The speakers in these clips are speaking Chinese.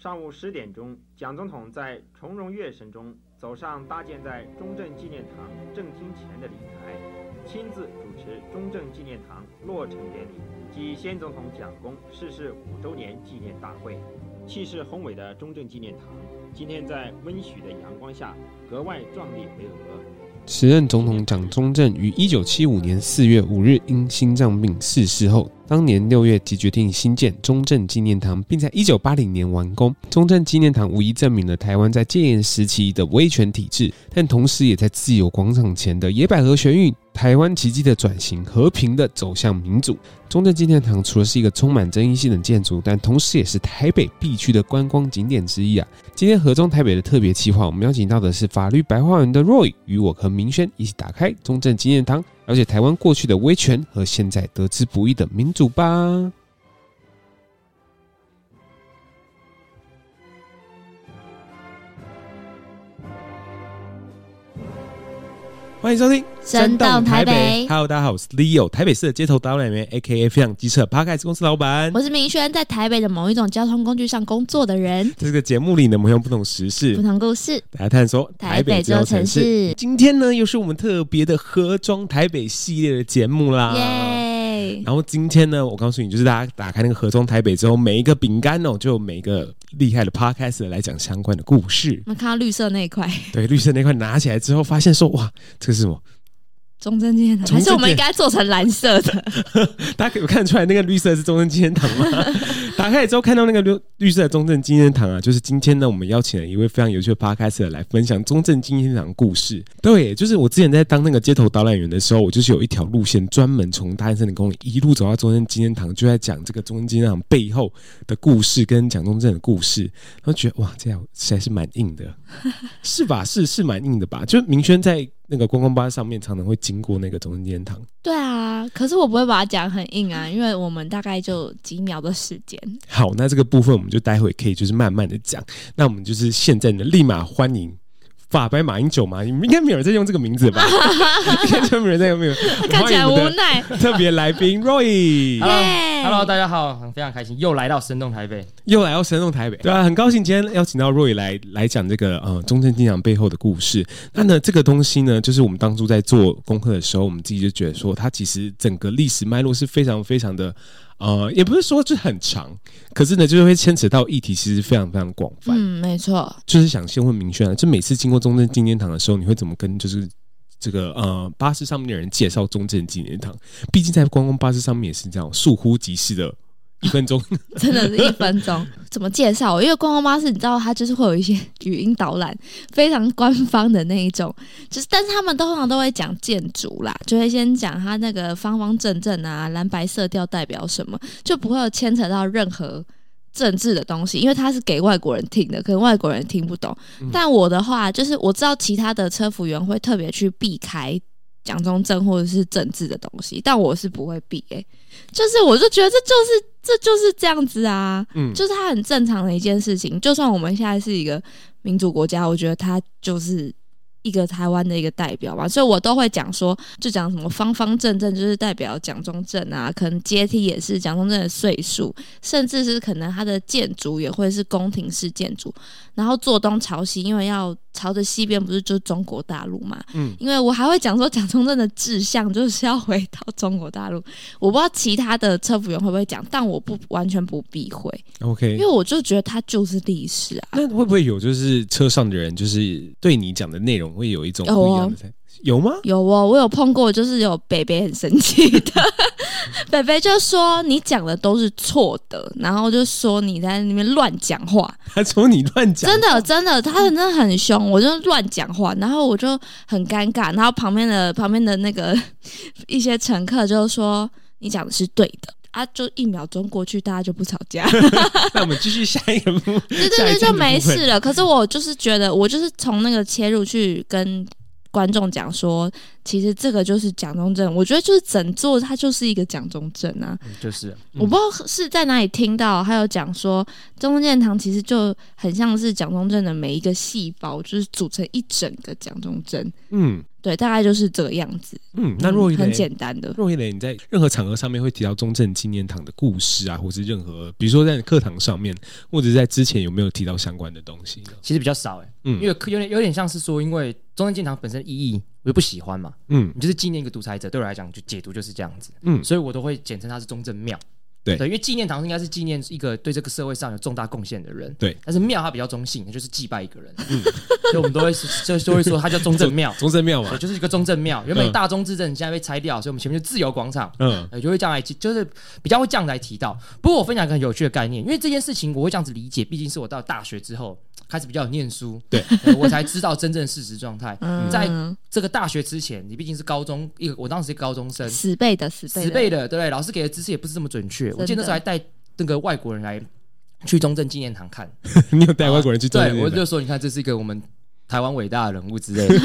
上午十点钟，蒋总统在从容乐声中走上搭建在中正纪念堂正厅前的礼台，亲自主持中正纪念堂落成典礼及先总统蒋公逝世五周年纪念大会。气势宏伟的中正纪念堂，今天在温煦的阳光下格外壮丽巍峨。时任总统蒋中正于一九七五年四月五日因心脏病逝世后，当年六月即决定兴建中正纪念堂，并在一九八零年完工。中正纪念堂无疑证明了台湾在戒严时期的威权体制，但同时也在自由广场前的野百合学运。台湾奇迹的转型，和平的走向民主。中正纪念堂除了是一个充满争议性的建筑，但同时也是台北必去的观光景点之一啊！今天和中台北的特别企划，我们邀请到的是法律白话文的 Roy，与我和明轩一起打开中正纪念堂，了解台湾过去的威权和现在得之不易的民主吧。欢迎收听《真动台北》。Hello，大家好，我是 Leo，台北市的街头导览员，AKA 非常机车 Podcast 公司老板。我是明轩，在台北的某一种交通工具上工作的人。在这个节目里呢，我们用不同时事、不同故事，来探索台北这座城市。今天呢，又是我们特别的盒装台北系列的节目啦。耶！然后今天呢，我告诉你，就是大家打开那个盒装台北之后，每一个饼干哦，就有每一个厉害的 Podcast 来讲相关的故事。我们看到绿色那一块，对，绿色那块拿起来之后，发现说，哇，这个是什么？中正纪念堂，还是我们应该做成蓝色的？大家可以看出来，那个绿色是中正纪念堂吗？打开之后看到那个绿绿色的中正纪念堂啊，就是今天呢，我们邀请了一位非常有趣的 Podcaster 来分享中正纪念堂的故事。对，就是我之前在当那个街头导览员的时候，我就是有一条路线专门从大安森林公园一路走到中正纪念堂，就在讲这个中正纪念堂背后的故事跟蒋中正的故事。然后觉得哇，这样实在是蛮硬的，是吧？是是蛮硬的吧？就明轩在。那个观光巴士上面常常会经过那个中正纪念堂。对啊，可是我不会把它讲很硬啊，因为我们大概就几秒的时间。好，那这个部分我们就待会可以就是慢慢的讲。那我们就是现在呢，立马欢迎。法白马英九吗？应该没有人在用这个名字吧？应该没有人在用没有。看起来无奈。特别来宾 Roy，Hello，Hello，大家好，非常开心又来到生动台北，又来到神动台北。对啊，很高兴今天邀请到若雨来来讲这个呃中正纪念堂背后的故事。那呢，这个东西呢，就是我们当初在做功课的时候，我们自己就觉得说，它其实整个历史脉络是非常非常的。呃，也不是说就很长，可是呢，就是会牵扯到议题，其实非常非常广泛。嗯，没错。就是想先问明轩啊，就每次经过中正纪念堂的时候，你会怎么跟就是这个呃巴士上面的人介绍中正纪念堂？毕竟在观光巴士上面也是这样，倏忽即逝的。一分钟，真的是一分钟。怎么介绍？因为观光巴士，你知道，它就是会有一些语音导览，非常官方的那一种。就是，但是他们通常都会讲建筑啦，就会先讲它那个方方正正啊，蓝白色调代表什么，就不会有牵扯到任何政治的东西，因为它是给外国人听的，可能外国人听不懂。嗯、但我的话，就是我知道其他的车服员会特别去避开蒋中正或者是政治的东西，但我是不会避诶、欸。就是，我就觉得这就是这就是这样子啊，嗯，就是它很正常的一件事情。就算我们现在是一个民主国家，我觉得它就是。一个台湾的一个代表吧，所以我都会讲说，就讲什么方方正正，就是代表蒋中正啊，可能阶梯也是蒋中正的岁数，甚至是可能他的建筑也会是宫廷式建筑，然后坐东朝西，因为要朝着西边不是就是中国大陆嘛，嗯，因为我还会讲说蒋中正的志向就是要回到中国大陆，我不知道其他的车服员会不会讲，但我不完全不避讳，OK，因为我就觉得他就是历史啊。那会不会有就是车上的人就是对你讲的内容？会有一种不一样的才有，哦、有吗？有哦，我有碰过，就是有北北很生气的，北北就说你讲的都是错的，然后就说你在那边乱讲话，他说你乱讲，真的真的，他真的很凶，我就乱讲话，然后我就很尴尬，然后旁边的旁边的那个 一些乘客就说你讲的是对的。啊！就一秒钟过去，大家就不吵架。那我们继续下一个部。对对对，就没事了。可是我就是觉得，我就是从那个切入去跟观众讲说，其实这个就是蒋中正。我觉得就是整座它就是一个蒋中正啊。就是，我不知道是在哪里听到，还有讲说中正纪念堂其实就很像是蒋中正的每一个细胞，就是组成一整个蒋中正。嗯。对，大概就是这个样子。嗯，那若一雷很简单的。若一雷，你在任何场合上面会提到中正纪念堂的故事啊，或是任何，比如说在课堂上面，或者在之前有没有提到相关的东西呢？其实比较少哎、欸，嗯，因为有点有点像是说，因为中正纪念堂本身意义我就不喜欢嘛，嗯，你就是纪念一个独裁者，对我来讲就解读就是这样子，嗯，所以我都会简称它是中正庙。对，对，因为纪念堂应该是纪念一个对这个社会上有重大贡献的人。对，但是庙它比较中性，就是祭拜一个人。嗯，所以我们都会就就会说它叫中正庙，中正庙嘛，就是一个中正庙。原本大中至正现在被拆掉，所以我们前面就自由广场。嗯，就会这样来提，就是比较会这样来提到。不过我分享一个很有趣的概念，因为这件事情我会这样子理解，毕竟是我到大学之后开始比较有念书，对，我才知道真正事实状态。嗯，在这个大学之前，你毕竟是高中一个，我当时是高中生，十倍的十倍十倍的，对不对？老师给的知识也不是这么准确。我记得那时候还带。那个外国人来去中正纪念堂看，你有带外国人去中正？对，我就说，你看，这是一个我们台湾伟大的人物之类的，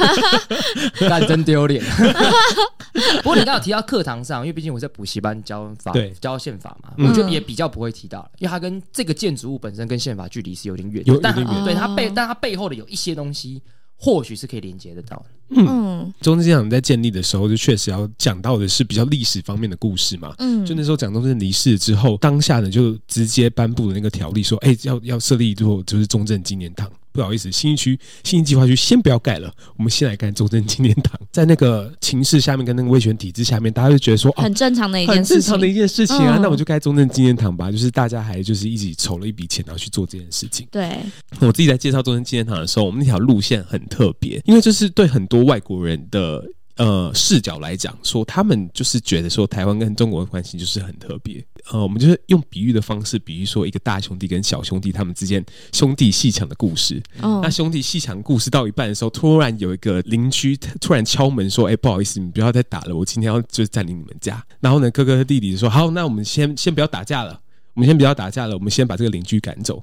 但真丢脸。不过你刚刚有提到课堂上，因为毕竟我在补习班教法，对，教宪法嘛，我觉得也比较不会提到，因为它跟这个建筑物本身跟宪法距离是有点远，有但点远，对它背，但它背后的有一些东西。或许是可以连接得到的。嗯，中正纪念堂在建立的时候，就确实要讲到的是比较历史方面的故事嘛。嗯，就那时候蒋中正离世之后，当下呢就直接颁布了那个条例，说，哎、欸，要要设立一座就是中正纪念堂。不好意思，新一区新一计划区先不要盖了，我们先来盖中正纪念堂。在那个情势下面，跟那个威权体制下面，大家就觉得说，哦，很正常的一件事情，很正常的一件事情啊，嗯、那我就盖中正纪念堂吧。就是大家还就是一起筹了一笔钱，然后去做这件事情。对，我自己在介绍中正纪念堂的时候，我们那条路线很特别，因为这是对很多外国人的。呃，视角来讲，说他们就是觉得说台湾跟中国的关系就是很特别。呃，我们就是用比喻的方式，比喻说一个大兄弟跟小兄弟他们之间兄弟鬩墙的故事。哦，那兄弟鬩墙故事到一半的时候，突然有一个邻居突然敲门说：“哎、欸，不好意思，你不要再打了，我今天要就是占领你们家。”然后呢，哥哥和弟弟就说：“好，那我们先先不要打架了，我们先不要打架了，我们先把这个邻居赶走。”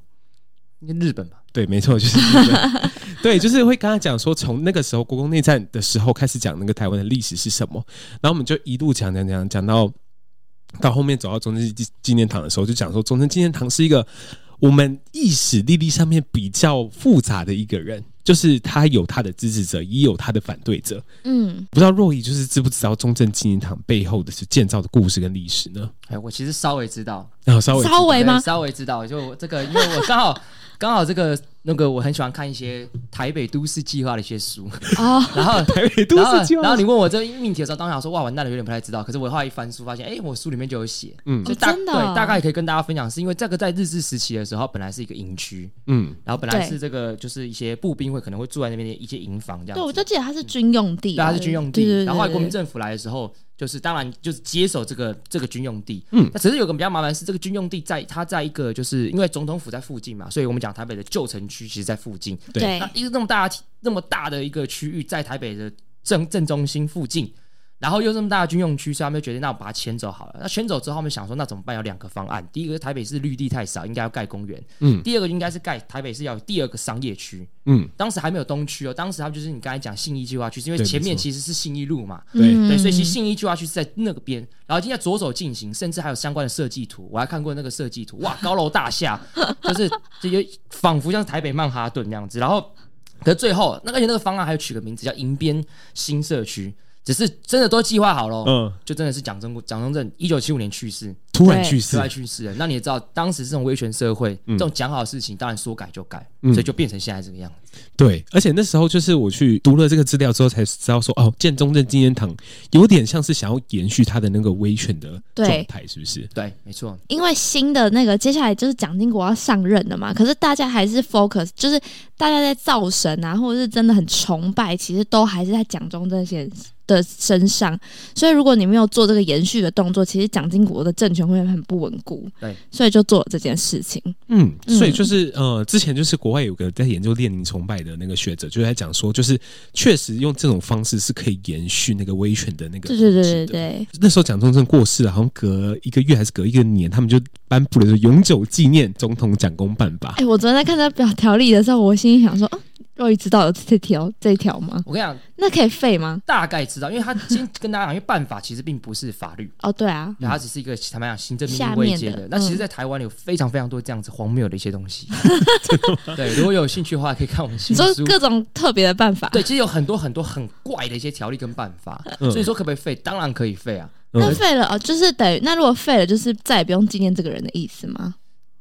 日本吧，对，没错，就是日本。对，就是会跟他讲说，从那个时候国共内战的时候开始讲那个台湾的历史是什么，然后我们就一路讲讲讲讲到到后面走到中正纪纪念堂的时候，就讲说中正纪念堂是一个我们历史历历上面比较复杂的一个人，就是他有他的支持者，也有他的反对者。嗯，不知道若仪就是知不知道中正纪念堂背后的是建造的故事跟历史呢？哎，我其实稍微知道，然后稍微稍微吗？稍微知道，就这个，因为我刚好。刚好这个那个我很喜欢看一些台北都市计划的一些书。啊，然后 台北都市计划，然后你问我这命题的时候，当时想说哇完蛋了，有点不太知道。可是我后来一翻书，发现哎，我书里面就有写，嗯，就大、哦、对大概可以跟大家分享，是因为这个在日治时期的时候，本来是一个营区，嗯，然后本来是这个就是一些步兵会可能会住在那边的一些营房这样。对，我就记得它是军用地，对，它是军用地。然后后来国民政府来的时候。就是当然就是接手这个这个军用地，嗯，那只是有个比较麻烦是这个军用地在它在一个就是因为总统府在附近嘛，所以我们讲台北的旧城区其实在附近，对，那一个那么大那么大的一个区域在台北的正正中心附近。然后又这么大的军用区，所以他们就决定，那我把它迁走好了。那迁走之后，他们想说，那怎么办？有两个方案。第一个是台北市绿地太少，应该要盖公园。嗯。第二个应该是盖台北市要有第二个商业区。嗯。当时还没有东区哦，当时他们就是你刚才讲信义计划区，是因为前面其实是信义路嘛。对。对，所以其实信义计划区是在那个边，然后现在左手进行，甚至还有相关的设计图，我还看过那个设计图，哇，高楼大厦，就是这些仿佛像是台北曼哈顿那样子。然后，可是最后那个而且那个方案还有取个名字叫银边新社区。只是真的都计划好了，嗯，就真的是蒋中蒋中正一九七五年去世，突然去世，突然去世了。那你也知道，当时这种威权社会，这种讲好的事情，当然说改就改，所以就变成现在这个样子。对，而且那时候就是我去读了这个资料之后，才知道说，哦，建中正纪念堂有点像是想要延续他的那个威权的状态，是不是？对，没错。因为新的那个接下来就是蒋经国要上任了嘛，可是大家还是 focus，就是大家在造神啊，或者是真的很崇拜，其实都还是在蒋中正先的身上，所以如果你没有做这个延续的动作，其实蒋经国的政权会很不稳固。对，所以就做了这件事情。嗯，所以就是呃，之前就是国外有个在研究列宁崇拜的那个学者，就在讲说，就是确实用这种方式是可以延续那个威权的那个。对对对对对。那时候蒋中正过世了，好像隔一个月还是隔一个年，他们就颁布了说永久纪念总统蒋公办法。哎、欸，我昨天在看这表条例的时候，我心里想说，哦若一知道有这条这一条吗？我跟你讲，那可以废吗？大概知道，因为他先跟大家讲，因为办法其实并不是法律，哦，对啊，它只是一个坦白讲行政命令位阶的。那其实，嗯在台湾有非常非常多这样子荒谬的一些东西。对，如果有兴趣的话，可以看我们你新书。说各种特别的办法，对，其实有很多很多很怪的一些条例跟办法，嗯所以说可不可以废？当然可以废啊。那废了哦，就是等于那如果废了，就是再也不用纪念这个人的意思吗？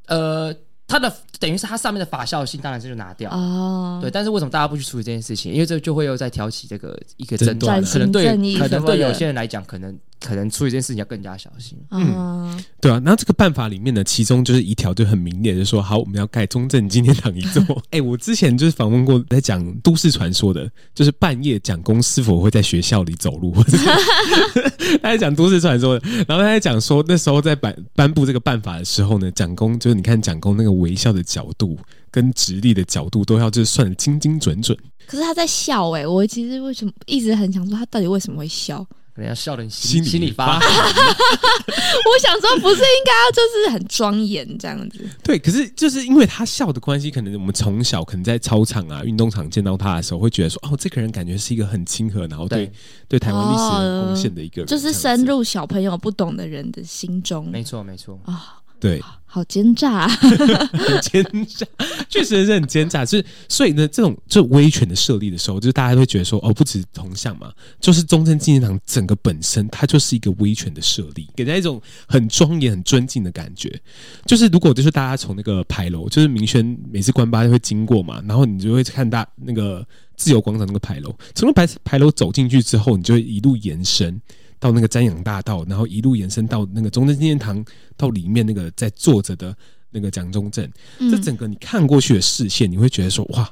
呃，它的等于是它上面的法效性，当然是就拿掉。哦，对，但是为什么大家不去处理这件事情？因为这就会又在挑起这个一个争争端端，可能对可能对有些人来讲，可能可能出一件事情要更加小心。嗯，对啊，然后这个办法里面呢，其中就是一条就很明烈，就说好，我们要盖中正纪念堂一座。哎，我之前就是访问过，在讲都市传说的，就是半夜蒋公是否会在学校里走路，他在讲都市传说的，然后他在讲说那时候在颁颁布这个办法的时候呢，蒋公就是你看蒋公那个微笑的角度跟直立的角度都要就是算的精精准准。可是他在笑哎、我其实为什么一直很想说他到底为什么会笑？可能要笑得心里心心里发。我想说不是应该要就是很庄严这样子？对，可是就是因为他笑的关系，可能我们从小可能在操场啊、运动场见到他的时候，会觉得说，哦，这个人感觉是一个很亲和，然后对对对台湾历史贡献的一个人，就是深入小朋友不懂的人的心中没错，没错。啊、对，好奸诈、啊！很 奸诈，确实是很奸诈。就是所以呢，这种就威权的设立的时候，就是大家都会觉得说，哦，不止铜像嘛，就是中正纪念堂整个本身它就是一个威权的设立，给人一种很庄严、很尊敬的感觉。就是如果就是大家从那个牌楼，就是明轩每次关八会经过嘛，然后你就会看大那个自由广场那个牌楼，从那牌牌楼走进去之后，你就会一路延伸。到那个瞻仰大道，然后一路延伸到那个中正纪念堂，到里面那个在坐着的那个蒋中正，这整个你看过去的视线，你会觉得说哇，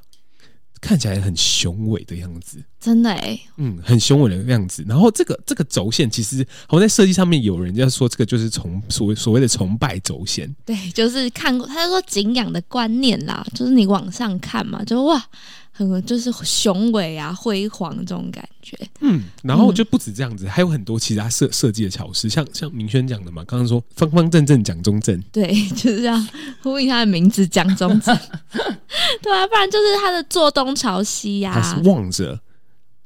看起来很雄伟的样子，真的哎，嗯，很雄伟的样子。然后这个这个轴线，其实好像在设计上面有人家说这个就是崇所谓所谓的崇拜轴线，对，就是看过，他说敬仰的观念啦，就是你往上看嘛，就哇。很就是雄伟啊，辉煌这种感觉。嗯，然后就不止这样子，嗯、还有很多其他设设计的巧思，像像明轩讲的嘛，刚刚说方方正正蒋中正，对，就是这样呼应他的名字蒋中正。对啊，不然就是他的坐东朝西呀、啊，他是望着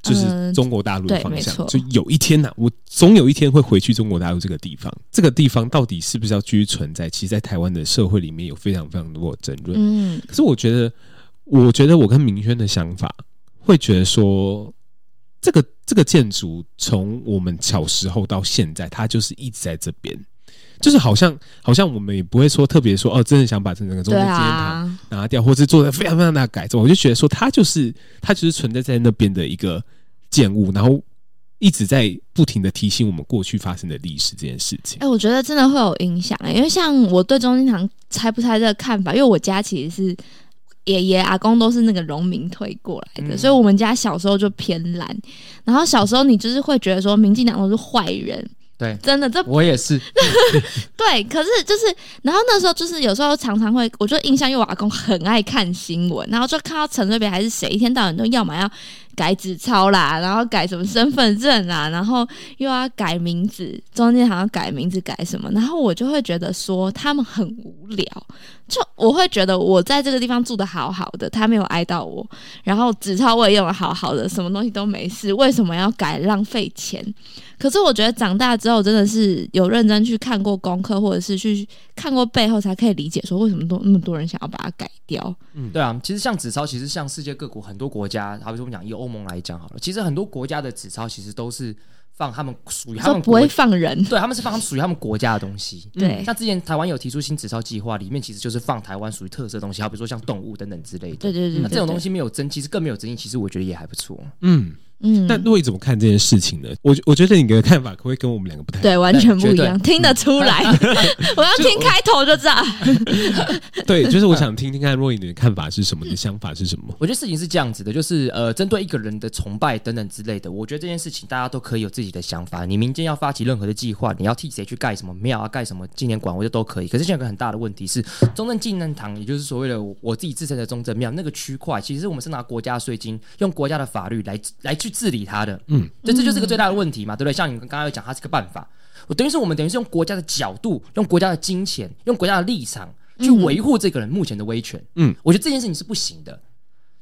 就是中国大陆的方向，呃、就有一天呐、啊，我总有一天会回去中国大陆这个地方。这个地方到底是不是要继续存在？其实，在台湾的社会里面有非常非常多的争论。嗯，可是我觉得。我觉得我跟明轩的想法会觉得说，这个这个建筑从我们小时候到现在，它就是一直在这边，就是好像好像我们也不会说特别说哦，真的想把整个中正纪念堂拿掉，或是做的非常非常大的改造。我就觉得说，它就是它就是存在在那边的一个建物，然后一直在不停的提醒我们过去发生的历史这件事情。哎、欸，我觉得真的会有影响、欸，因为像我对中正纪念堂拆不拆这个看法，因为我家其实是。爷爷阿公都是那个农民退过来的，嗯、所以我们家小时候就偏蓝。然后小时候你就是会觉得说，民进党都是坏人，对，真的，这我也是。对，可是就是，然后那时候就是有时候常常会，我就印象，因为我阿公很爱看新闻，然后就看到陈水扁还是谁，一天到晚都要么要改纸钞啦，然后改什么身份证啦，然后又要改名字，中间好像改名字改什么，然后我就会觉得说他们很无聊。就我会觉得我在这个地方住的好好的，他没有挨到我，然后纸钞我也用的好好的，什么东西都没事，为什么要改浪费钱？可是我觉得长大之后真的是有认真去看过功课，或者是去看过背后，才可以理解说为什么都那么多人想要把它改掉。嗯，对啊，其实像纸钞，其实像世界各国很多国家，好比说我们讲以欧盟来讲好了，其实很多国家的纸钞其实都是。放他们属于他们不会放人，对，他们是放他们属于他们国家的东西。对、嗯，像之前台湾有提出新纸钞计划，里面其实就是放台湾属于特色的东西，好比如说像动物等等之类的。对对对，那这种东西没有争，其实更没有争议，其实我觉得也还不错。嗯。嗯，那洛伊怎么看这件事情呢？我我觉得你的看法可不可以跟我们两个不太对，完全不一样，听得出来。我要听开头就知道。对，就是我想听听看洛伊你的看法是什么，你的想法是什么？我觉得事情是这样子的，就是呃，针对一个人的崇拜等等之类的，我觉得这件事情大家都可以有自己的想法。你民间要发起任何的计划，你要替谁去盖什么庙啊，盖什么纪念馆，我觉得都可以。可是现在有个很大的问题是，中正纪念堂，也就是所谓的我自己自身的中正庙那个区块，其实我们是拿国家税金，用国家的法律来来去治理它的。嗯，这这就是个最大的问题嘛，对不对？像你们刚刚有讲，它是个办法，我等于是我们等于是用国家的角度，用国家的金钱，用国家的立场去维护这个人目前的威权。嗯，我觉得这件事情是不行的。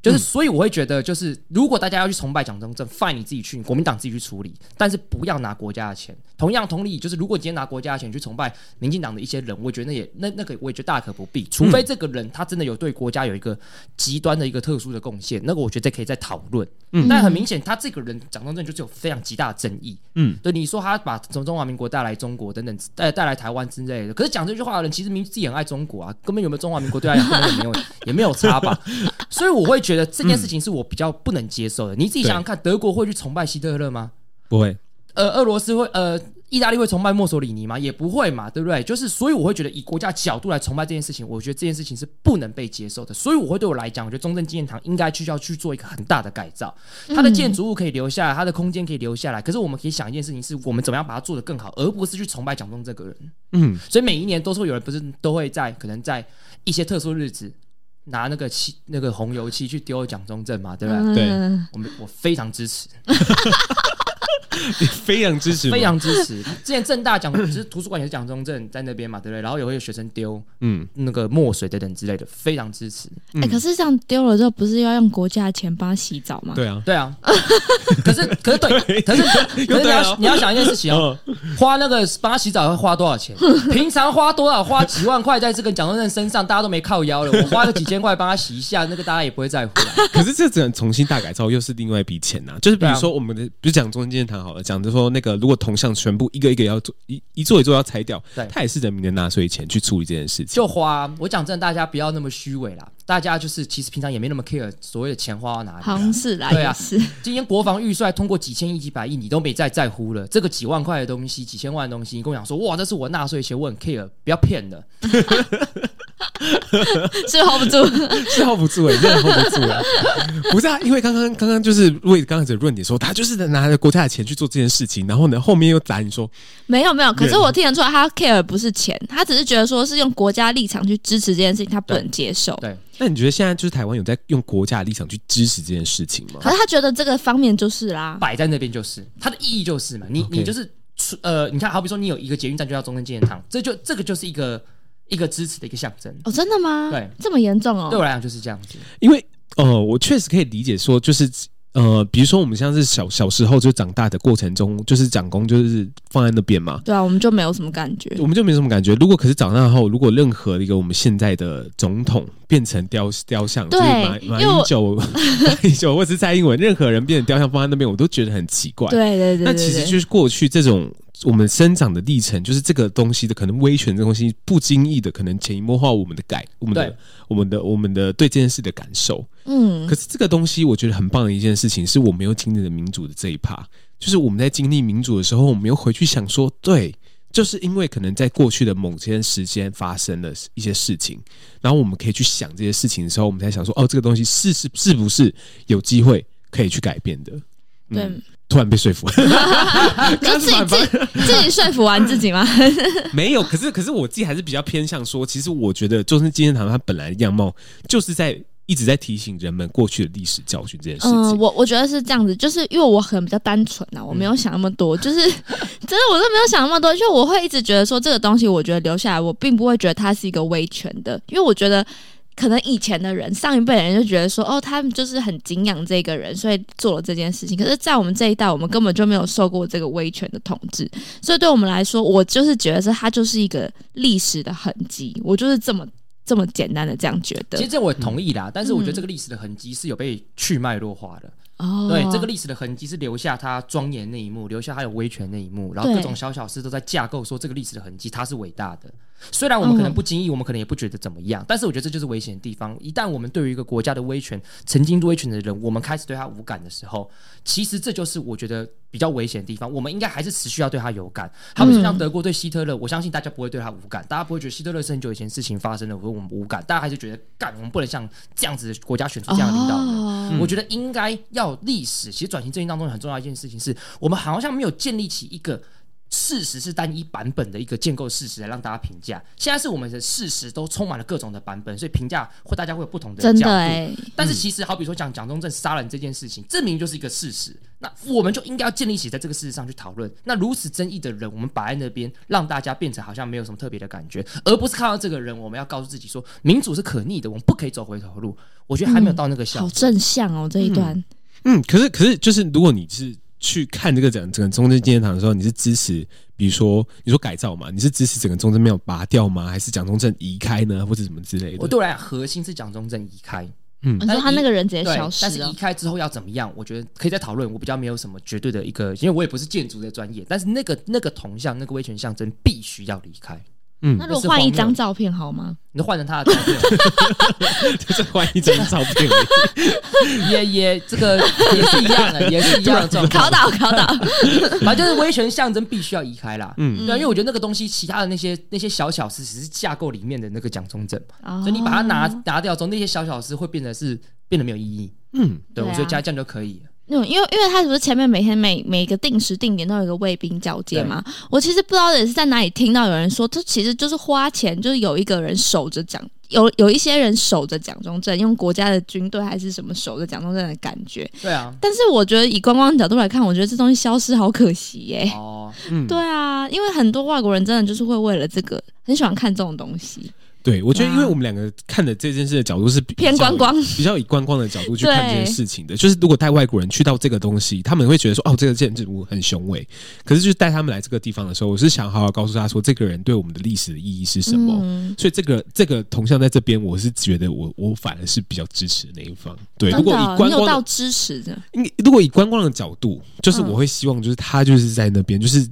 就是，所以我会觉得，就是如果大家要去崇拜蒋中正，fine 你自己去，国民党自己去处理，但是不要拿国家的钱。同样同理，就是如果今天拿国家的钱去崇拜民进党的一些人，我觉得那也那那个我也觉得大可不必，除非这个人他真的有对国家有一个极端的一个特殊的贡献，那个我觉得可以再讨论。嗯，但很明显，他这个人蒋中正就是有非常极大的争议。嗯，对，你说他把从中华民国带来中国等等带带来台湾之类的，可是讲这句话的人其实明自己很爱中国啊，根本有没有中华民国对他根本也没有也没有差吧？所以我会觉得这件事情是我比较不能接受的。嗯、你自己想想看，德国会去崇拜希特勒吗？不会。呃，俄罗斯会呃，意大利会崇拜墨索里尼吗？也不会嘛，对不对？就是所以我会觉得以国家角度来崇拜这件事情，我觉得这件事情是不能被接受的。所以我会对我来讲，我觉得中正纪念堂应该去要去做一个很大的改造，它的建筑物可以留下来，它的空间可以留下来。可是我们可以想一件事情，是我们怎么样把它做得更好，而不是去崇拜蒋中这个人。嗯，所以每一年都说有人不是都会在可能在一些特殊日子。拿那个漆、那个红油漆去丢蒋中正嘛，对不对、对，我们我非常支持。你 非常支持，非常支持。之前正大讲，就是图书馆也是蒋中正在那边嘛，对不对？然后也会有学生丢，嗯，那个墨水等等之类的，非常支持。哎、欸，可是这样丢了之后，不是要用国家的钱帮他洗澡吗？对啊，对啊。可是，可是对，可是，可是你要你要想一件事情哦，花那个帮他洗澡要花多少钱？平常花多少？花几万块在这个蒋中正身上，大家都没靠腰了。我花个几千块帮他洗一下，那个大家也不会在乎。可是这只能重新大改造，又是另外一笔钱呐。就是比如说我们的，比如讲中正纪念堂好了，讲就说那个如果铜像全部一个一个要做一一座一座要拆掉，对，它也是人民的纳税钱去处理这件事情。就花，我讲真的，大家不要那么虚伪啦。大家就是其实平常也没那么 care 所谓的钱花到哪里。好像是啦，对啊，是。今天国防预算通过几千亿、几百亿，你都没再在乎了。这个几万块的东西、几千万的东西，你跟我讲说哇，这是我纳税钱，我很 care，不要骗了。是 hold 不住，是 hold 不住哎、欸，真的 hold 不住哎、欸。不是啊，因为刚刚刚刚就是为刚才的论点说，他就是拿着国家的钱去做这件事情，然后呢，后面又砸你说没有没有。可是我听得出来，他 care 不是钱，他只是觉得说是用国家立场去支持这件事情，他不能接受。对。那你觉得现在就是台湾有在用国家的立场去支持这件事情吗？可是他觉得这个方面就是啦，摆在那边就是它的意义就是嘛，你 Okay. 你就是呃，你看，好比说你有一个捷运站就叫中正纪念堂，这就这个就是一个。一个支持的一个象征哦，真的吗？对，这么严重哦。对我来讲就是这样子，因为呃，我确实可以理解说，就是呃，比如说我们像是小小时候就长大的过程中，就是长公就是放在那边嘛，对啊，我们就没有什么感觉，我们就没什么感觉。如果可是长大后，如果任何一个我们现在的总统变成雕雕像，对就是马马英九、马英九或是蔡英文，任何人变成雕像放在那边，我都觉得很奇怪。对对对，那其实就是过去这种。我们生长的历程，就是这个东西的可能威权，这个东西不经意的可能潜移默化我们的改，我们的我们的我们的对这件事的感受。嗯，可是这个东西我觉得很棒的一件事情，是我们又经历了民主的这一趴，就是我们在经历民主的时候，我们又回去想说，对，就是因为可能在过去的某些时间发生了一些事情，然后我们可以去想这些事情的时候，我们才想说，哦，这个东西是是是不是有机会可以去改变的？嗯、对。突然被说服了，就自己自己自己说服完自己吗？没有，可是可是我自己还是比较偏向说，其实我觉得中正纪念堂它本来的样貌就是在一直在提醒人们过去的历史教训这件事情。嗯，我我觉得是这样子，就是因为我可能比较单纯呐，我没有想那么多，就是真的我都没有想那么多，就我会一直觉得说这个东西，我觉得留下来，我并不会觉得它是一个威权的，因为我觉得。可能以前的人，上一辈人就觉得说，哦，他们就是很敬仰这个人，所以做了这件事情。可是，在我们这一代，我们根本就没有受过这个威权的统治，所以对我们来说，我就是觉得是它就是一个历史的痕迹。我就是这么这么简单的这样觉得。其实这我同意啦，嗯、但是我觉得这个历史的痕迹是有被去脉络化的。哦，对，这个历史的痕迹是留下他庄严那一幕，留下他有威权那一幕，然后各种小小事都在架构说这个历史的痕迹它是伟大的。虽然我们可能不经意，我们可能也不觉得怎么样，但是我觉得这就是危险的地方。一旦我们对于一个国家的威权，曾经威权的人，我们开始对他无感的时候，其实这就是我觉得比较危险的地方。我们应该还是持续要对他有感。他们就像德国对希特勒，我相信大家不会对他无感，大家不会觉得希特勒是很久以前事情发生的，我说我们无感，大家还是觉得干，我们不能像这样子的国家选出这样的领导人。我觉得应该要历史。其实转型正义当中很重要一件事情是，我们好像没有建立起一个。事实是单一版本的一个建构事实来让大家评价。现在是我们的事实都充满了各种的版本，所以评价会大家会有不同的角度。欸，但是其实好比说讲蒋中正杀人这件事情，证明就是一个事实。那我们就应该要建立起在这个事实上去讨论。那如此争议的人，我们摆在那边，让大家变成好像没有什么特别的感觉，而不是看到这个人，我们要告诉自己说，民主是可逆的，我们不可以走回头路。我觉得还没有到那个效果。嗯，好正向哦，这一段。嗯，嗯，可是可是就是，如果你是去看这个整整个中正纪念堂的时候，你是支持，比如说你说改造嘛，你是支持整个中正庙拔掉吗？还是蒋中正移开呢，或者什么之类的？我对我来讲，核心是蒋中正移开。嗯，你说他那个人直接消失了，但是移开之后要怎么样？我觉得可以再讨论。我比较没有什么绝对的一个，因为我也不是建筑的专业。但是那个那个铜像，那个威权象征必须要离开。嗯，那如果换一张照片好吗？你就换成他的照片，就是换一张照片，也也这个也是一样的，也是一样的状况。考倒考倒，反正就是威权象征必须要移开啦。嗯，对，因为我觉得那个东西，其他的那些那些小小事，只是架构里面的那个蒋中正，哦、所以你把它拿拿掉之后，那些小小事会变得是变得没有意义。嗯，对，我觉得加这样就可以了。因为因为他是不是前面每天每每个定时定点都有一个卫兵交接嘛？我其实不知道也是在哪里听到有人说，这其实就是花钱，就是有一个人守着蒋，有有一些人守着蒋中正，用国家的军队还是什么守着蒋中正的感觉。对啊，但是我觉得以观光角度来看，我觉得这东西消失好可惜耶、欸。哦，嗯，对啊，因为很多外国人真的就是会为了这个很喜欢看这种东西。对，我觉得，因为我们两个看的这件事的角度是偏观光，比较以观光的角度去看这件事情的。就是如果带外国人去到这个东西，他们会觉得说，哦，这个建筑物很雄伟。可是，就是带他们来这个地方的时候，我是想好好告诉他说，这个人对我们的历史的意义是什么。嗯、所以，这个这个铜像在这边，我是觉得我我反而是比较支持的那一方。对，如果以观光支持的，如果以观光的角度，就是我会希望，就是他就是在那边，就是。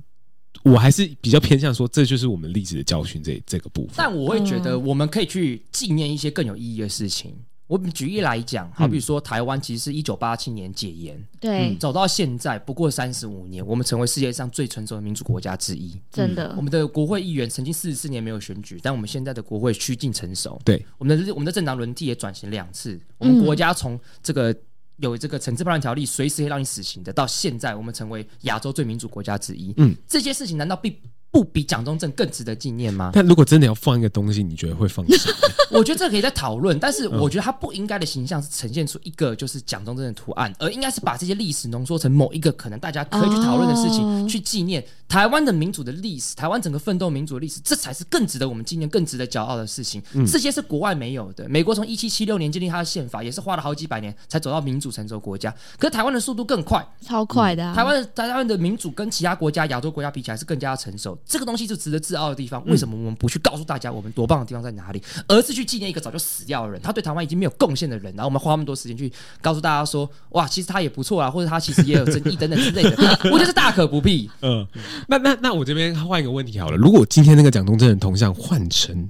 我还是比较偏向说，这就是我们历史的教训这这个部分。但我会觉得，我们可以去纪念一些更有意义的事情。我举例来讲，好比说，台湾其实是一九八七年解严，对、嗯，走到现在不过三十五年，我们成为世界上最成熟的民主国家之一。真的，我们的国会议员曾经四十四年没有选举，但我们现在的国会趋近成熟。对，我们的我们的政党轮替也转型两次，我们国家从这个。有这个惩治叛乱条例，随时可以让你死刑的。到现在，我们成为亚洲最民主国家之一。嗯，这些事情难道并不比蒋中正更值得纪念吗？但如果真的要放一个东西，你觉得会放什么？我觉得这个可以再讨论，但是我觉得他不应该的形象是呈现出一个就是蒋中正的图案，而应该是把这些历史浓缩成某一个可能大家可以去讨论的事情，去纪念台湾的民主的历史，台湾整个奋斗民主的历史，这才是更值得我们纪念、更值得骄傲的事情。这些是国外没有的。美国从一七七六年建立它的宪法，也是花了好几百年才走到民主成熟国家。可是台湾的速度更快，超快的啊。台湾台湾的民主跟其他国家、亚洲国家比起来是更加成熟。这个东西就值得自傲的地方。为什么我们不去告诉大家我们多棒的地方在哪里，而是去纪念一个早就死掉的人，他对台湾已经没有贡献的人，然后我们花那么多时间去告诉大家说，哇，其实他也不错啊，或者他其实也有争议等等之类的，我觉得是大可不必。嗯，那那那我这边换一个问题好了，如果今天那个蒋中正的铜像换成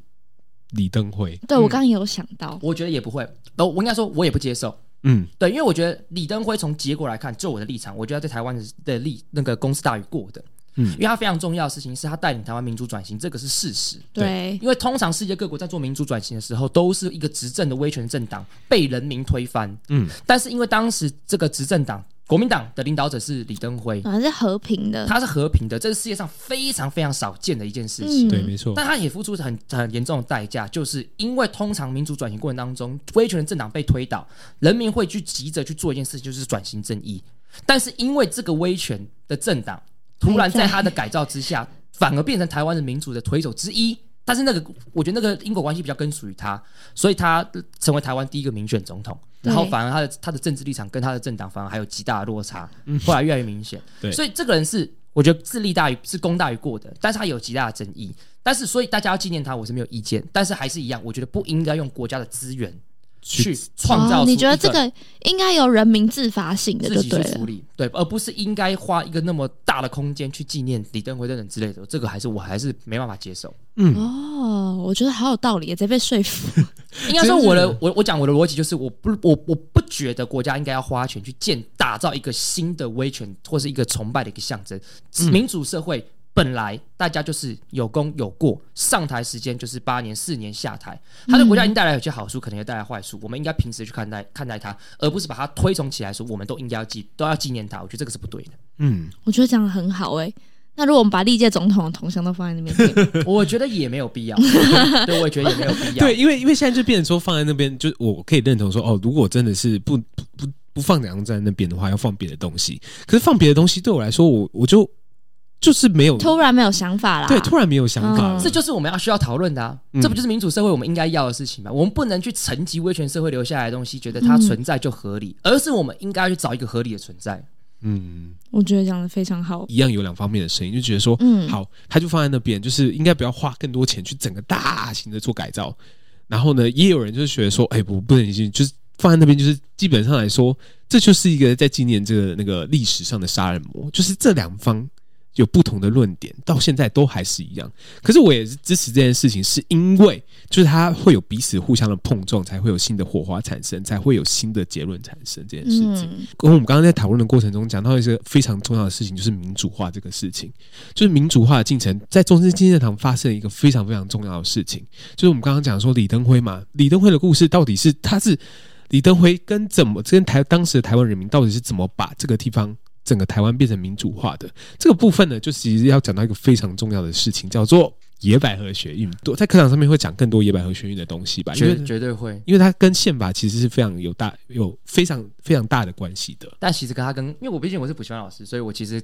李登辉，对我刚刚也有想到，我觉得也不会，哦，我应该说我也不接受。嗯，对，因为我觉得李登辉从结果来看，就我的立场，我觉得在台湾的的利那个公司大于过的。嗯，因为他非常重要的事情是他带领台湾民主转型，这个是事实。对，因为通常世界各国在做民主转型的时候，都是一个执政的威权政党被人民推翻。嗯，但是因为当时这个执政党国民党的领导者是李登辉，他是和平的，他是和平的，这是世界上非常非常少见的一件事情。嗯、对，没错。但他也付出很很严重的代价，就是因为通常民主转型过程当中，威权的政党被推倒，人民会去急着去做一件事情，就是转型正义。但是因为这个威权的政党。突然在他的改造之下，反而变成台湾的民主的推手之一。但是那个，我觉得那个因果关系比较跟属于他，所以他成为台湾第一个民选总统。然后反而他的他的政治立场跟他的政党反而还有极大的落差，后来越来越明显。对，所以这个人是我觉得自利大于是功大于过的，但是他有极大的争议。但是所以大家要纪念他，我是没有意见。但是还是一样，我觉得不应该用国家的资源。去创造、哦，你觉得这个应该由人民自发性的就对了，处理对，而不是应该花一个那么大的空间去纪念李登辉等等之类的，这个还是我还是没办法接受。嗯，哦，我觉得好有道理，直接被说服。应该说我的我我讲我的逻辑就是，我不我我不觉得国家应该要花钱去建打造一个新的威权或是一个崇拜的一个象征，嗯、民主社会。本来大家就是有功有过，上台时间就是八年、四年下台，他的国家已经带来有些好处，可能也带来坏处。我们应该平时去看待看待他，而不是把他推崇起来说我们都应该要记都要纪念他。我觉得这个是不对的。嗯，我觉得讲的很好诶、欸。那如果我们把历届总统的铜像都放在那边，我觉得也没有必要。对，我也觉得也没有必要。对，因为因为现在就变成说放在那边，就我可以认同说，哦，如果真的是不不不不放两张在那边的话，要放别的东西。可是放别的东西对我来说，我我就就是没有突然没有想法啦。对，突然没有想法，嗯、这就是我们要需要讨论的啊！嗯、这不就是民主社会我们应该要的事情吗？我们不能去沉寂威权社会留下来的东西，觉得它存在就合理，嗯、而是我们应该去找一个合理的存在。嗯，我觉得讲的非常好。一样有两方面的声音，就觉得说，嗯，好，他就放在那边，就是应该不要花更多钱去整个大型的做改造。然后呢，也有人就是觉得说，哎，不，不能行，就是放在那边，就是基本上来说，这就是一个在纪念这个那个历史上的杀人魔，就是这两方。有不同的论点，到现在都还是一样。可是我也是支持这件事情，是因为就是它会有彼此互相的碰撞，才会有新的火花产生，才会有新的结论产生。这件事情，嗯、跟我们刚刚在讨论的过程中讲到一个非常重要的事情，就是民主化这个事情。就是民主化的进程，在中正纪念堂发生了一个非常非常重要的事情，就是我们刚刚讲说李登辉嘛，李登辉的故事到底是他是李登辉跟怎么跟台当时的台湾人民到底是怎么把这个地方。整个台湾变成民主化的这个部分呢，就其实要讲到一个非常重要的事情，叫做野百合学运。多在课堂上面会讲更多野百合学运的东西吧？绝绝对会，因为它跟宪法其实是非常有大有非常非常大的关系的。但其实跟它跟，因为我毕竟我是补习班老师，所以我其实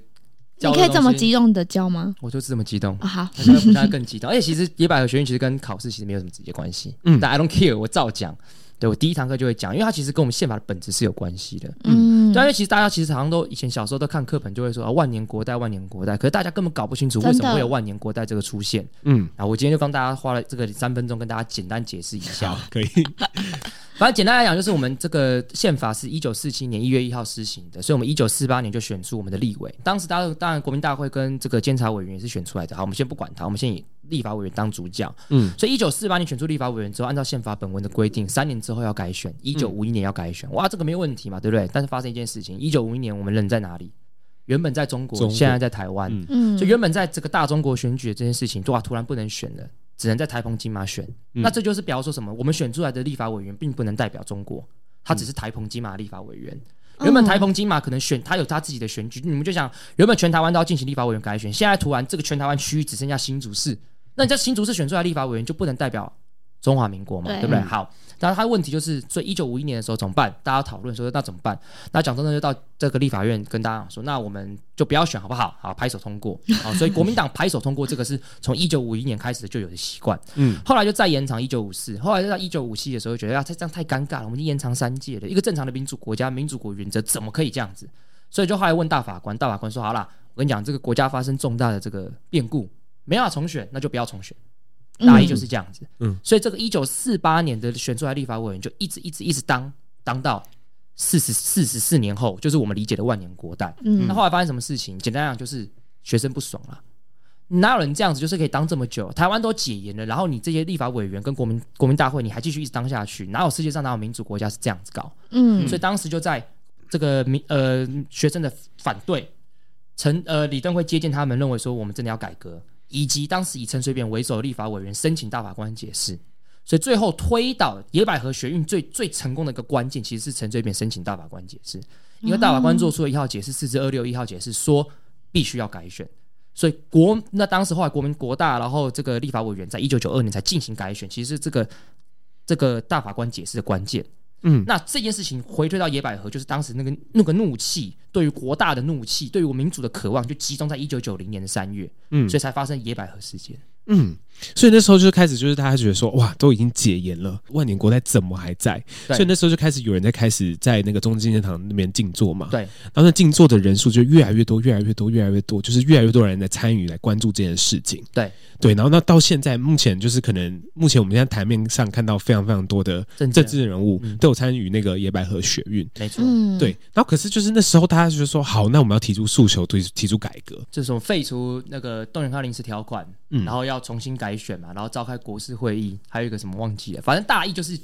你可以这么激动的教吗？我就是这么激动。哦、好，现在补习班更激动。而且其实野百合学运其实跟考试其实没有什么直接关系。嗯，但 I don't care，我照讲。对，我第一堂课就会讲，因为它其实跟我们宪法的本质是有关系的。嗯，对，因为其实大家其实好像都以前小时候都看课本就会说啊，万年国代，万年国代，可是大家根本搞不清楚为什么会有万年国代这个出现。嗯，啊，我今天就帮大家花了这个三分钟跟大家简单解释一下。可以。反正简单来讲，就是我们这个宪法是一九四七年一月一号施行的，所以我们一九四八年就选出我们的立委。当时大家当然国民大会跟这个监察委员也是选出来的。好，我们先不管它，我们先以立法委员当主角。嗯，所以一九四八年选出立法委员之后，按照宪法本文的规定，三年之后要改选，一九五一年要改选。哇，这个没有问题嘛，对不对？但是发生一件事情，一九五一年我们人在哪里？原本在中国，现在在台湾。嗯，所以原本在这个大中国选举的这件事情，哇，突然不能选了。只能在台澎金马选，嗯、那这就是表示说什么？我们选出来的立法委员并不能代表中国，他只是台澎金马立法委员。嗯、原本台澎金马可能选他有他自己的选举，你们就想，原本全台湾都要进行立法委员改选，现在突然这个全台湾区域只剩下新竹市，那你在新竹市选出来立法委员就不能代表中华民国嘛？对，对不对？好。但是他的问题就是，所以一九五一年的时候怎么办？大家讨论说那怎么办？那蒋中正就到这个立法院跟大家说，那我们就不要选好不好？好，拍手通过。好，所以国民党拍手通过这个是从一九五一年开始就有的习惯。嗯，后来就再延长一九五四，后来就到一九五七的时候，觉得啊，这这样太尴尬了，我们已经延长三届了。一个正常的民主国家，民主国原则怎么可以这样子？所以就后来问大法官，大法官说好了，我跟你讲，这个国家发生重大的这个变故，没办法重选，那就不要重选。大意就是这样子，嗯，所以这个一九四八年的选出来立法委员就一直一直一直当当到四十四十四年后，就是我们理解的万年国代。嗯，那后来发生什么事情？简单讲就是学生不爽了，哪有人这样子就是可以当这么久？台湾都解严了，然后你这些立法委员跟国民国民大会，你还继续一直当下去？哪有世界上哪有民主国家是这样子搞？嗯，所以当时就在这个民呃学生的反对，陈呃李登辉接见他们，认为说我们真的要改革。以及当时以陈水扁为首的立法委员申请大法官解释，所以最后推倒野百合学运最最成功的一个关键，其实是陈水扁申请大法官解释，因为大法官做出了一号解释，四至二六一号解释说必须要改选，所以国那当时后来国民国大，然后这个立法委员在一九九二年才进行改选，其实这个这个大法官解释的关键。嗯，那这件事情回推到野百合，就是当时那个那个怒气，对于国大的怒气，对于我民主的渴望，就集中在一九九零年的三月，嗯，所以才发生野百合事件。嗯，所以那时候就开始，就是大家觉得说，哇，都已经解严了，万年国代怎么还在？对所以那时候就开始有人在开始在那个中正纪念堂那边静坐嘛。对，然后那静坐的人数就越来越多，越来越多，越来越多，就是越来越多人在参与，来关注这件事情。对对，然后那到现在目前就是可能目前我们现在台面上看到非常非常多的政治人物都有参与那个野百合学运，没错。嗯，对。然后可是就是那时候大家就说，好，那我们要提出诉求，提提出改革，就是说废除那个动员戡临时条款，嗯，然后。要重新改选嘛，然后召开国事会议，还有一个什么忘记了，反正大意就是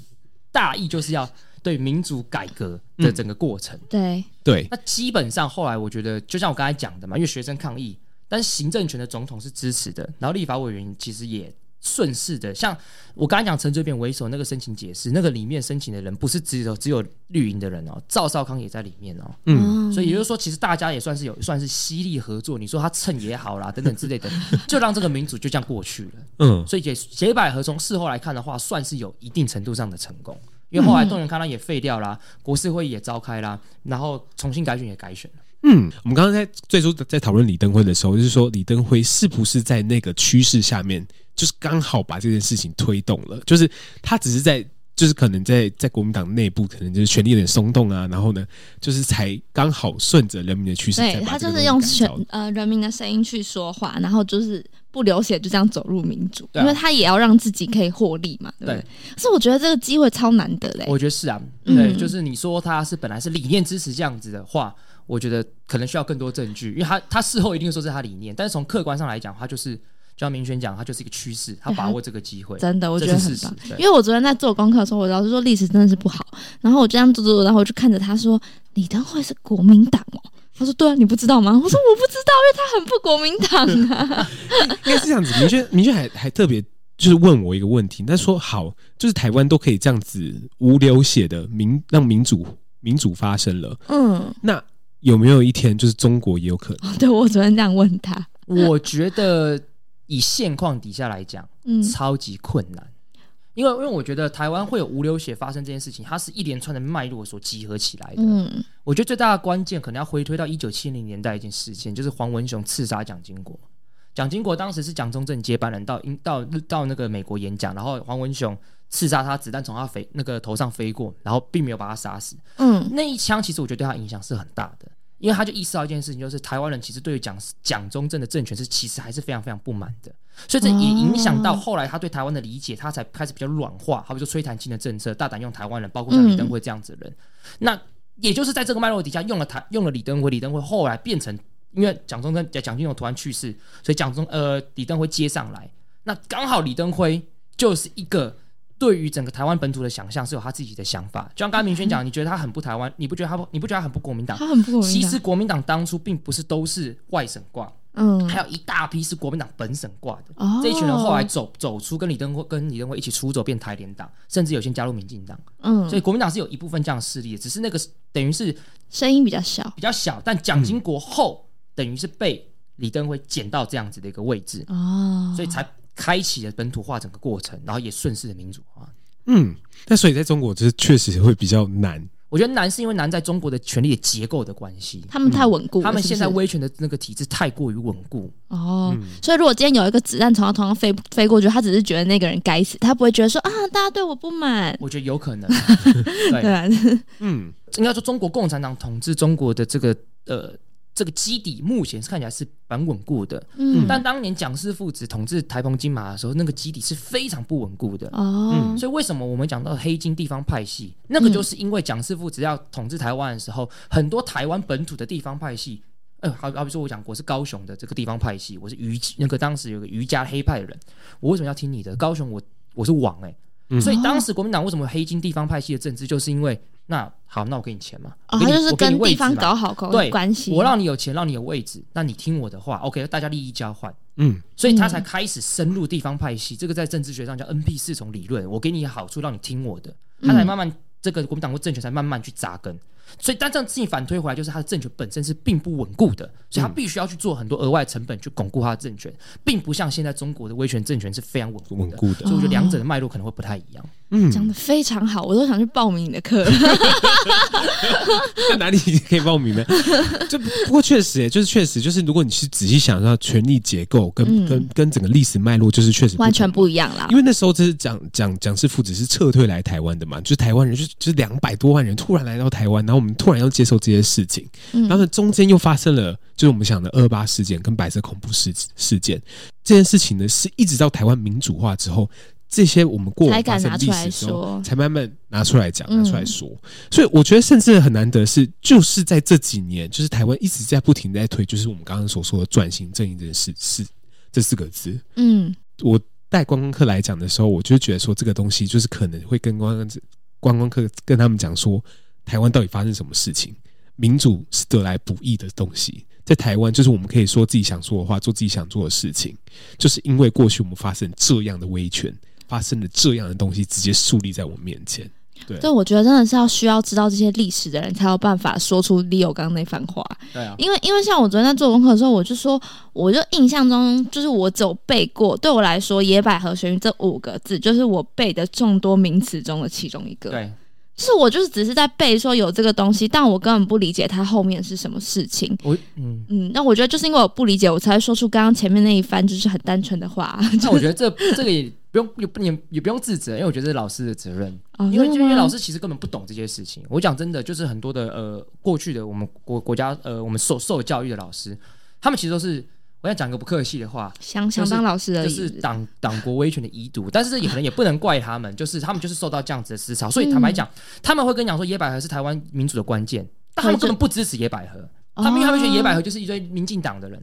大意就是要对民主改革的整个过程。嗯、对。对，那基本上后来我觉得，就像我刚才讲的嘛，因为学生抗议，但是行政权的总统是支持的，然后立法委员其实也顺势的，像我刚才讲陈水扁为首那个申请解释，那个里面申请的人不是只有只有绿营的人哦，赵少康也在里面哦，嗯，所以也就是说，其实大家也算是有算是犀利合作，你说他蹭也好啦，等等之类的，就让这个民主就这样过去了，嗯，所以解解百合从事后来看的话，算是有一定程度上的成功，因为后来动员戡乱也废掉啦，国事会议也召开啦，然后重新改选也改选了。嗯，我们刚刚在最初在讨论李登辉的时候，就是说李登辉是不是在那个趋势下面，就是刚好把这件事情推动了，就是他只是在，就是可能在在国民党内部，可能就是权力有点松动啊，然后呢，就是才刚好顺着人民的趋势，对他就是用选呃人民的声音去说话，然后就是不流血就这样走入民主，啊、因为他也要让自己可以获利嘛，对不对？对，可是我觉得这个机会超难得嘞，我觉得是啊，对，嗯、就是你说他是本来是理念支持这样子的话。我觉得可能需要更多证据，因为他他事后一定说是他理念，但是从客观上来讲，他就是就像明轩讲，他就是一个趋势，他把握这个机会，真的我觉得很棒。因为我昨天在做功课的时候，我老师说历史真的是不好，然后我就这样做做，然后我就看着他说李登辉是国民党哦，他说对啊，你不知道吗？我说我不知道，因为他很不国民党啊。应该是这样子，明轩明轩还还特别就是问我一个问题，他说好，就是台湾都可以这样子无流血的民让民主民主发生了，嗯，那。有没有一天，就是中国也有可能？对，我昨天这样问他，我觉得以现况底下来讲，嗯，超级困难，因为因为我觉得台湾会有无流血发生这件事情，它是一连串的脉络所集合起来的。嗯，我觉得最大的关键可能要回推到一九七零年代一件事件，就是黄文雄刺杀蒋经国。蒋经国当时是蒋中正接班人，到到到那个美国演讲，然后黄文雄刺杀他，子弹从他飞那个头上飞过，然后并没有把他杀死。嗯，那一枪其实我觉得对他影响是很大的。因为他就意识到一件事情，就是台湾人其实对于蒋蒋中正的政权是其实还是非常非常不满的，所以这也影响到后来他对台湾的理解，他才开始比较软化。好比说吹弹性的政策，大胆用台湾人，包括像李登辉这样子的人。那也就是在这个脉络底下，用了台用了李登辉，李登辉后来变成，因为蒋中正蒋经国突然去世，所以蒋中呃李登辉接上来，那刚好李登辉就是一个。对于整个台湾本土的想象是有他自己的想法，就像刚刚明轩讲，你觉得他很不台湾，你不觉得他不？你不觉得他很不国民党？他很不国民党。其实国民党当初并不是都是外省挂，嗯，还有一大批是国民党本省挂的。哦，这一群人后来走走出跟李登辉跟李登辉一起出走变台联党，甚至有些加入民进党。嗯，所以国民党是有一部分这样的势力的，只是那个等于是声音比较小，比较小。但蒋经国后等于是被李登辉捡到这样子的一个位置哦，所以才开启了本土化整个过程，然后也顺势的民主化。嗯，那所以在中国，就是确实会比较难。我觉得难是因为难在中国的权力的结构的关系，他们太稳固，他们现在威权的那个体制太过于稳固。哦，嗯、所以如果今天有一个子弹从他头上飞飞过去，他只是觉得那个人该死，他不会觉得说啊，大家对我不满。我觉得有可能，对，对啊、嗯，应该说中国共产党统治中国的这个呃。这个基底目前是看起来是蛮稳固的，嗯，但当年蒋氏父子统治台澎金马的时候，那个基底是非常不稳固的，哦，嗯，所以为什么我们讲到黑金地方派系，那个就是因为蒋氏父子要统治台湾的时候，很多台湾本土的地方派系，呃，好好比说我讲我是高雄的这个地方派系，我是瑜那个当时有个瑜伽黑派的人，我为什么要听你的？高雄我我是王哎、欸。所以当时国民党为什么黑金地方派系的政治，就是因为那好，那我给你钱嘛，哦，他就是跟地方搞好关系，对，我让你有钱，让你有位置，那你听我的话，OK，大家利益交换，嗯，所以他才开始深入地方派系，这个在政治学上叫 NP 四重理论，我给你好处，让你听我的，他才慢慢这个国民党的政权才慢慢去扎根。所以，但这样事情反推回来，就是他的政权本身是并不稳固的，所以他必须要去做很多额外成本去巩固他的政权，并不像现在中国的威权政权是非常稳固的。固的，所以我觉得两者的脉络可能会不太一样。嗯，讲的非常好，我都想去报名你的课。在哪里可以报名呢？就不过确实，就是确实，就是如果你去仔细想到权力结构跟、嗯、跟跟整个历史脉络，就是确实完全不一样啦。因为那时候就是蒋蒋蒋氏父子是撤退来台湾的嘛，就是台湾人就就是两百多万人突然来到台湾，然后我们突然要接受这些事情，然后呢中间又发生了就是我们想的二八事件跟白色恐怖事事件，这件事情呢是一直到台湾民主化之后。这些我们过往发生历史的时候，才慢慢拿出来讲，拿出来说。所以我觉得，甚至很难得是，就是在这几年，就是台湾一直在不停在推，就是我们刚刚所说的转型正义这件事，是这四个字。嗯，我带观光客来讲的时候，我就觉得说，这个东西就是可能会跟观光观光客跟他们讲说，台湾到底发生什么事情？民主是得来不易的东西，在台湾，就是我们可以说自己想说的话，做自己想做的事情，就是因为过去我们发生这样的威权，发生了这样的东西，直接树立在我面前。对，对，我觉得真的是要需要知道这些历史的人，才有办法说出 Leo 刚刚那番话。对啊，因为因为像我昨天在做功课的时候，我就说，我就印象中就是我只有背过，对我来说，野百合学运这五个字，就是我背的众多名词中的其中一个。对。就是我就是只是在背说有这个东西，但我根本不理解它后面是什么事情。我嗯嗯，那我觉得就是因为我不理解，我才会说出刚刚前面那一番就是很单纯的话。那我觉得这这个也不用也不也也不用自责，因为我觉得这是老师的责任。哦、因为因为老师其实根本不懂这些事情。我讲真的，就是很多的呃过去的我们国国家呃我们受受教育的老师，他们其实都是。我要讲个不客气的话，想想当老师的，就是党党国威权的遗毒，但是这也可能也不能怪他们，就是他们就是受到这样子的思潮，所以坦白讲，他们会跟你讲说野百合是台湾民主的关键，但他们根本不支持野百合，他们因为他们觉得野百合就是一堆民进党的人，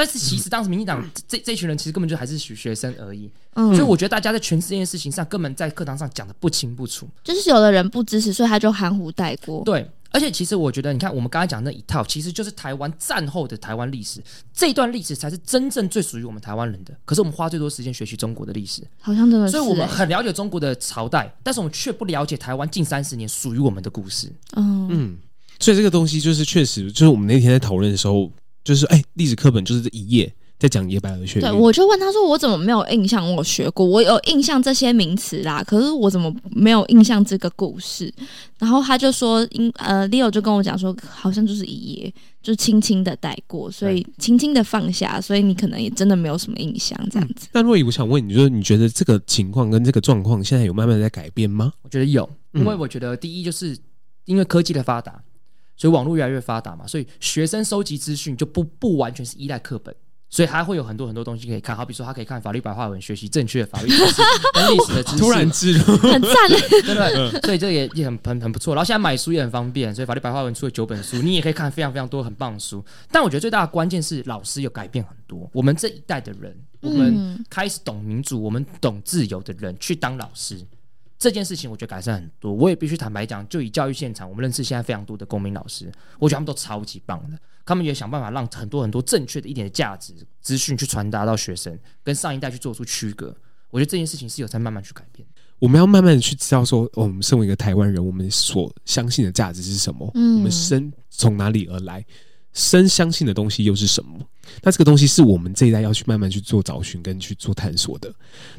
但是其实当时民进党这这群人其实根本就还是学学生而已，嗯所以我觉得大家在诠释这件事情上，根本在课堂上讲的不清不楚，就是有的人不支持，所以他就含糊带过，对。而且其实我觉得，你看我们刚才讲那一套，其实就是台湾战后的台湾历史，这一段历史才是真正最属于我们台湾人的。可是我们花最多时间学习中国的历史，好像真的是。所以我们很了解中国的朝代，但是我们却不了解台湾近三十年属于我们的故事。嗯嗯，所以这个东西就是确实，就是我们那天在讨论的时候，就是哎，历史课本就是这一页。在讲野百合学，对，我就问他说：“我怎么没有印象？我学过，我有印象这些名词啦，可是我怎么没有印象这个故事？”然后他就说：“因呃，Leo 就跟我讲说，好像就是一页，就轻轻的带过，所以轻轻的放下，所以你可能也真的没有什么印象这样子。”那若雨，我想问你，就是你觉得这个情况跟这个状况现在有慢慢在改变吗？我觉得有，因为我觉得第一就是因为科技的发达，所以网络越来越发达嘛，所以学生收集资讯就不不完全是依赖课本。所以他会有很多很多东西可以看，好比说他可以看法律白话文，学习正确的法律知识跟历史的知识。突然之间很赞，对不对？所以这也也很很很不错。然后现在买书也很方便，所以法律白话文出了九本书，你也可以看非常非常多很棒的书。但我觉得最大的关键是老师有改变很多。我们这一代的人，我们开始懂民主，我们懂自由的人去当老师，这件事情我觉得改善很多。我也必须坦白讲，就以教育现场，我们认识现在非常多的公民老师，我觉得他们都超级棒的。他们也想办法让很多很多正确的一点的价值资讯去传达到学生，跟上一代去做出区隔。我觉得这件事情是有在慢慢去改变。我们要慢慢的去知道说，哦，我们身为一个台湾人，我们所相信的价值是什么？嗯，我们生从哪里而来？生相信的东西又是什么？那这个东西是我们这一代要去慢慢去做找寻跟去做探索的。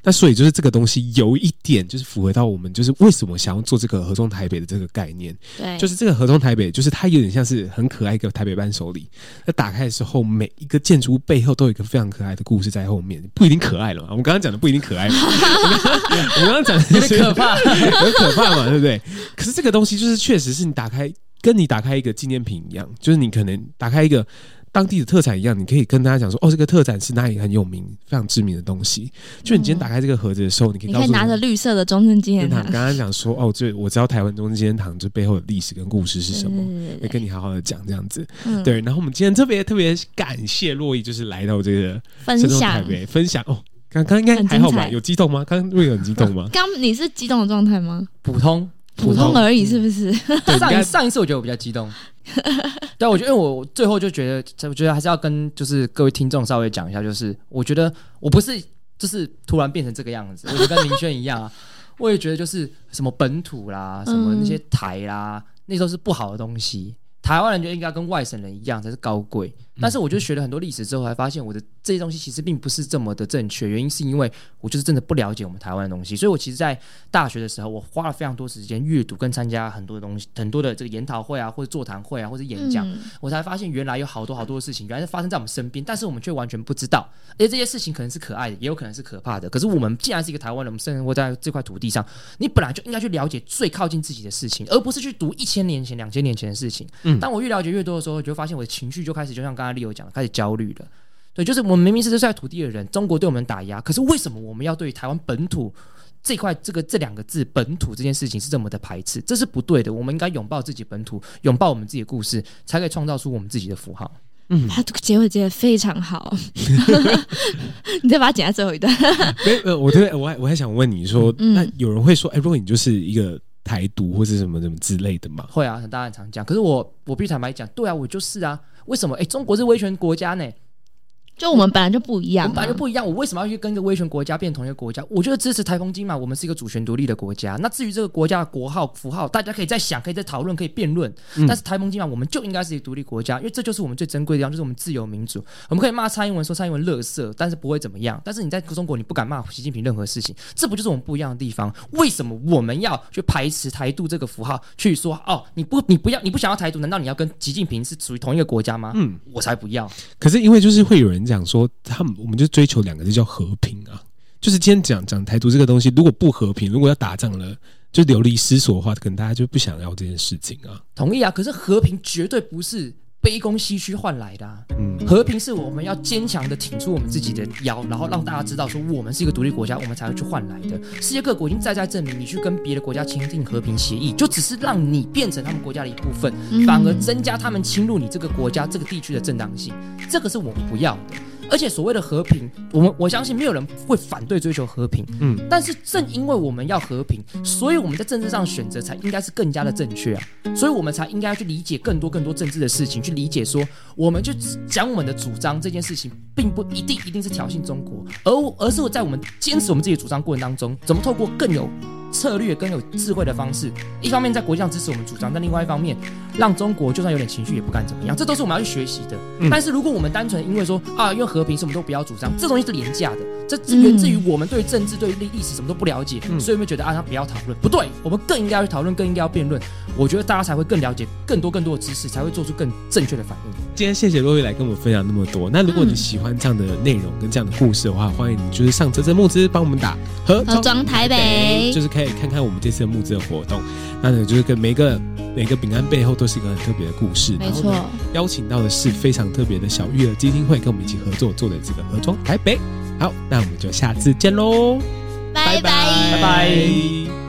那所以就是这个东西有一点就是符合到我们就是为什么想要做这个合众台北的这个概念。对，就是这个合众台北，就是它有点像是很可爱一个台北伴手礼。那打开的时候，每一个建筑物背后都有一个非常可爱的故事在后面，不一定可爱了嘛。我们刚刚讲的不一定可爱嘛。我刚刚讲的是可怕，很可怕嘛，对不对？可是这个东西就是确实是你打开。跟你打开一个纪念品一样，就是你可能打开一个当地的特产一样，你可以跟大家讲说，哦，这个特产是哪里很有名、非常知名的东西。就你今天打开这个盒子的时候，嗯、你可以，你可以拿着绿色的中正纪念堂，刚刚讲说，哦，这我知道台湾中正纪念堂这背后的历史跟故事是什么，会跟你好好的讲这样子。嗯、对，然后我们今天特别特别感谢洛伊，就是来到这个分享分享哦。刚刚应该还好吧？有激动吗？刚刚瑞有很激动吗？刚你是激动的状态吗？普通。普通而已，是不是？上一次我觉得我比较激动，对，我觉得我最后就觉得，我觉得还是要跟就是各位听众稍微讲一下，就是我觉得我不是就是突然变成这个样子，我就跟明轩一样啊，我也觉得就是什么本土啦，什么那些台啦，那都是不好的东西。台湾人就应该跟外省人一样才是高贵，但是我就学了很多历史之后，才发现我的这些东西其实并不是这么的正确。原因是因为我就是真的不了解我们台湾的东西，所以我其实，在大学的时候，我花了非常多时间阅读跟参加很多的东西，很多的这个研讨会啊，或者座谈会啊，或者演讲，嗯、我才发现原来有好多好多的事情，原来是发生在我们身边，但是我们却完全不知道。而且这些事情可能是可爱的，也有可能是可怕的。可是我们既然是一个台湾人，我们生活在这块土地上，你本来就应该去了解最靠近自己的事情，而不是去读一千年前、两千年前的事情。嗯，当我越了解越多。的时候，就发现我的情绪就开始，就像刚才 Leo 讲的，开始焦虑了。对，就是我们明明是这块土地的人，中国对我们打压，可是为什么我们要对台湾本土这块这个这两个字“本土”这件事情是这么的排斥？这是不对的。我们应该拥抱自己本土，拥抱我们自己的故事，才可以创造出我们自己的符号。嗯，他这个结尾结的非常好。你再把它剪在最后一段。没有，我对我还我还想问你说，嗯、那有人会说，哎，如果你就是一个。台独或是什么什么之类的吗？会啊，大家很常讲。可是我我必须坦白讲，对啊，我就是啊。为什么？哎，中国是威权国家呢？就我们本来就不一样，啊，我们本来就不一样。我为什么要去跟一个威权国家变同一个国家？我觉得支持台风金马，我们是一个主权独立的国家。那至于这个国家的国号符号，大家可以再想，可以再讨论，可以辩论。嗯、但是台风金马，我们就应该是一个独立国家，因为这就是我们最珍贵的地方，就是我们自由民主。我们可以骂蔡英文，说蔡英文垃圾，但是不会怎么样。但是你在中国，你不敢骂习近平任何事情，这不就是我们不一样的地方？为什么我们要去排斥台独这个符号？去说哦，你不，你不要，你不想要台独？难道你要跟习近平是属于同一个国家吗？嗯，我才不要。可是因为就是会有人你讲说他们。我们就追求两个字叫和平啊，就是今天讲讲台独这个东西，如果不和平，如果要打仗了，就流离失所的话，可能大家就不想要这件事情啊。同意啊，可是和平绝对不是卑躬屈膝换来的啊。嗯，和平是我们要坚强的挺出我们自己的腰，然后让大家知道说我们是一个独立国家，我们才会去换来的。世界各国已经再再证明，你去跟别的国家签订和平协议，就只是让你变成他们国家的一部分，反而增加他们侵入你这个国家这个地区的正当性。这个是我们不要的。而且所谓的和平，我们我相信没有人会反对追求和平，嗯，但是正因为我们要和平，所以我们在政治上选择才应该是更加的正确啊，所以我们才应该要去理解更多更多政治的事情，去理解说，我们就讲我们的主张这件事情，并不一定一定是挑衅中国，而而是我在我们坚持我们自己的主张过程当中，怎么透过更有策略更有智慧的方式，一方面在国际上支持我们主张，但另外一方面让中国就算有点情绪也不敢怎么样，这都是我们要去学习的。嗯、但是如果我们单纯因为说啊，因为和平什么都不要主张，这东西是廉价的，这这源自于我们对政治、对历历史什么都不了解，嗯、所以我们觉得啊，他不要讨论，不对，我们更应该要去讨论，更应该要辩论。我觉得大家才会更了解更多更多的知识，才会做出更正确的反应。今天谢谢若彦来跟我们分享那么多。那如果你喜欢这样的内容跟这样的故事的话，欢迎你就是上泽泽募资帮我们打盒装台北，就是可以看看我们这次的募资的活动。那呢，就是跟每个每个饼干背后都是一个很特别的故事。没错，邀请到的是非常特别的小育儿基金会跟我们一起合作做的这个盒装台北。好，那我们就下次见喽，拜拜，拜拜。